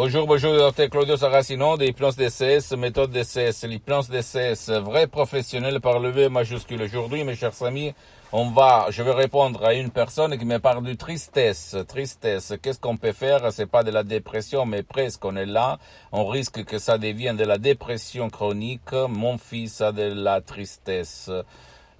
Bonjour, bonjour, docteur Claudio Saracino des plans DCS, méthode DCS, les plans DCS, vrai professionnel par le V majuscule. Aujourd'hui, mes chers amis, on va, je vais répondre à une personne qui me parle de tristesse. Tristesse, qu'est-ce qu'on peut faire? C'est pas de la dépression, mais presque on est là. On risque que ça devienne de la dépression chronique. Mon fils a de la tristesse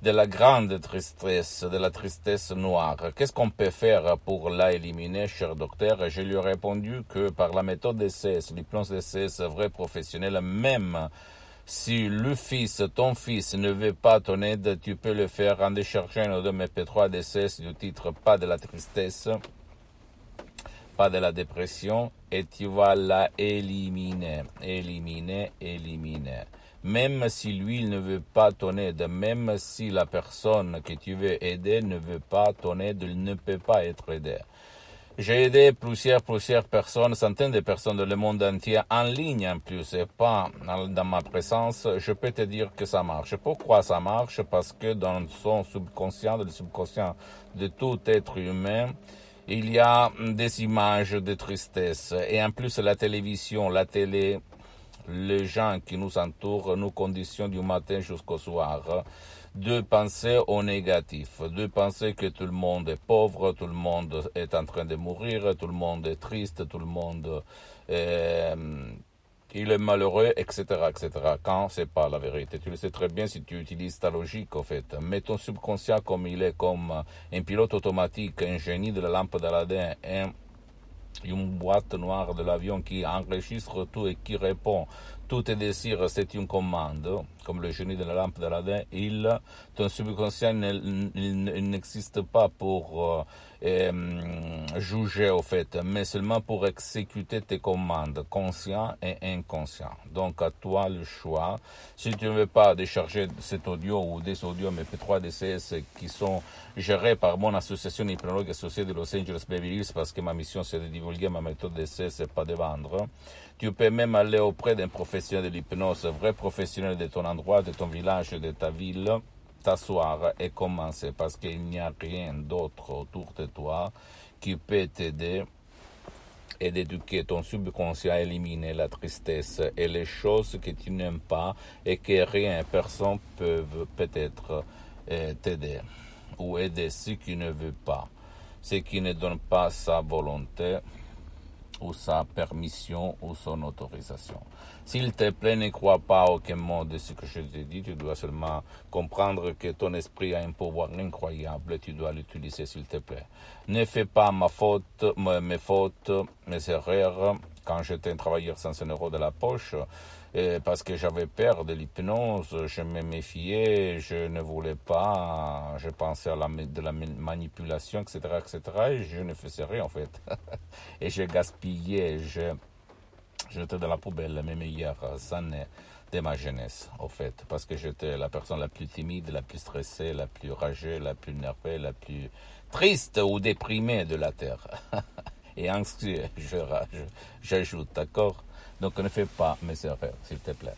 de la grande tristesse, de la tristesse noire. Qu'est-ce qu'on peut faire pour la éliminer, cher docteur? Je lui ai répondu que par la méthode DCS, l'hypnose DCS vrai professionnel, même si le fils, ton fils, ne veut pas ton aide, tu peux le faire en déchargeant de MP3 DCS du titre Pas de la tristesse, pas de la dépression, et tu vas la éliminer, éliminer, éliminer même si lui ne veut pas ton aide, même si la personne que tu veux aider ne veut pas ton aide, il ne peut pas être aidé. J'ai aidé plusieurs, plusieurs personnes, centaines de personnes dans le monde entier, en ligne en plus, et pas dans ma présence. Je peux te dire que ça marche. Pourquoi ça marche? Parce que dans son subconscient, dans le subconscient de tout être humain, il y a des images de tristesse. Et en plus, la télévision, la télé, les gens qui nous entourent nous conditionnent du matin jusqu'au soir de penser au négatif, de penser que tout le monde est pauvre, tout le monde est en train de mourir, tout le monde est triste, tout le monde est, il est malheureux, etc., etc. Quand c'est pas la vérité, tu le sais très bien si tu utilises ta logique, en fait. Mais ton subconscient, comme il est comme un pilote automatique, un génie de la lampe d'Aladin, un une boîte noire de l'avion qui enregistre tout et qui répond. Tout tes désirs, c'est une commande, comme le génie de la lampe d'Aladin. Il, ton subconscient, n'existe pas pour euh, euh, juger au fait, mais seulement pour exécuter tes commandes, conscient et inconscient. Donc à toi le choix. Si tu ne veux pas décharger cet audio ou des audios MP3 DCS qui sont gérés par mon association hypnologue associée de Los Angeles Beverly Hills, parce que ma mission c'est de divulguer ma méthode DCS et pas de vendre, tu peux même aller auprès d'un de l'hypnose, vrai professionnel de ton endroit, de ton village, de ta ville, t'asseoir et commencer parce qu'il n'y a rien d'autre autour de toi qui peut t'aider et d'éduquer ton subconscient à éliminer la tristesse et les choses que tu n'aimes pas et que rien, personne peut peut-être euh, t'aider ou aider ce qui ne veut pas, ce qui ne donne pas sa volonté ou sa permission ou son autorisation. S'il te plaît, ne crois pas aucun mot de ce que je te dis. Tu dois seulement comprendre que ton esprit a un pouvoir incroyable. Tu dois l'utiliser, s'il te plaît. Ne fais pas ma faute, mes fautes, mes erreurs. Quand j'étais un travailleur sans un euro de la poche, parce que j'avais peur de l'hypnose, je me méfiais, je ne voulais pas, je pensais à la, de la manipulation, etc., etc., et je ne faisais rien en fait. et je gaspillais, je jetais dans la poubelle mes meilleures années de ma jeunesse, au fait, parce que j'étais la personne la plus timide, la plus stressée, la plus rageuse, la plus nerveuse, la plus triste ou déprimée de la Terre. et anxieux, j'ajoute, d'accord? Donc ne fais pas mes erreurs, s'il te plaît.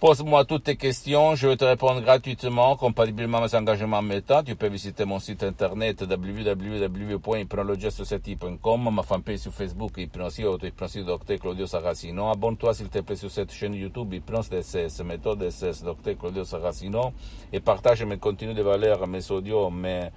Pose-moi toutes tes questions, je vais te répondre gratuitement, compatiblement à mes engagements méta. Tu peux visiter mon site internet www.hypnologieassociative.com, ma fanpage sur Facebook, Hypnosie Auto, Hypnosie Docteur Claudio Saracino. Abonne-toi s'il te plaît sur cette chaîne YouTube, Hypnose DSS, méthode DSS, Docteur Claudio Saracino, et partage mes contenus de valeur, mes audios, mes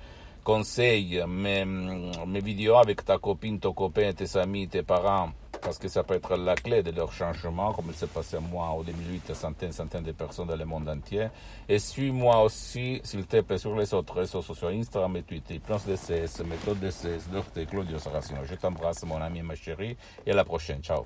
conseils, mes, mes vidéos avec ta copine, ton copain, tes amis, tes parents parce que ça peut être la clé de leur changement, comme il s'est passé moi au 2008, centaines, centaines de personnes dans le monde entier. Et suis-moi aussi, s'il te plaît, sur les autres réseaux sociaux, Instagram et Twitter, Plans DCS, Méthode DCS, Dr. Claudio Saracino. Je t'embrasse, mon ami, ma chérie, et à la prochaine. Ciao.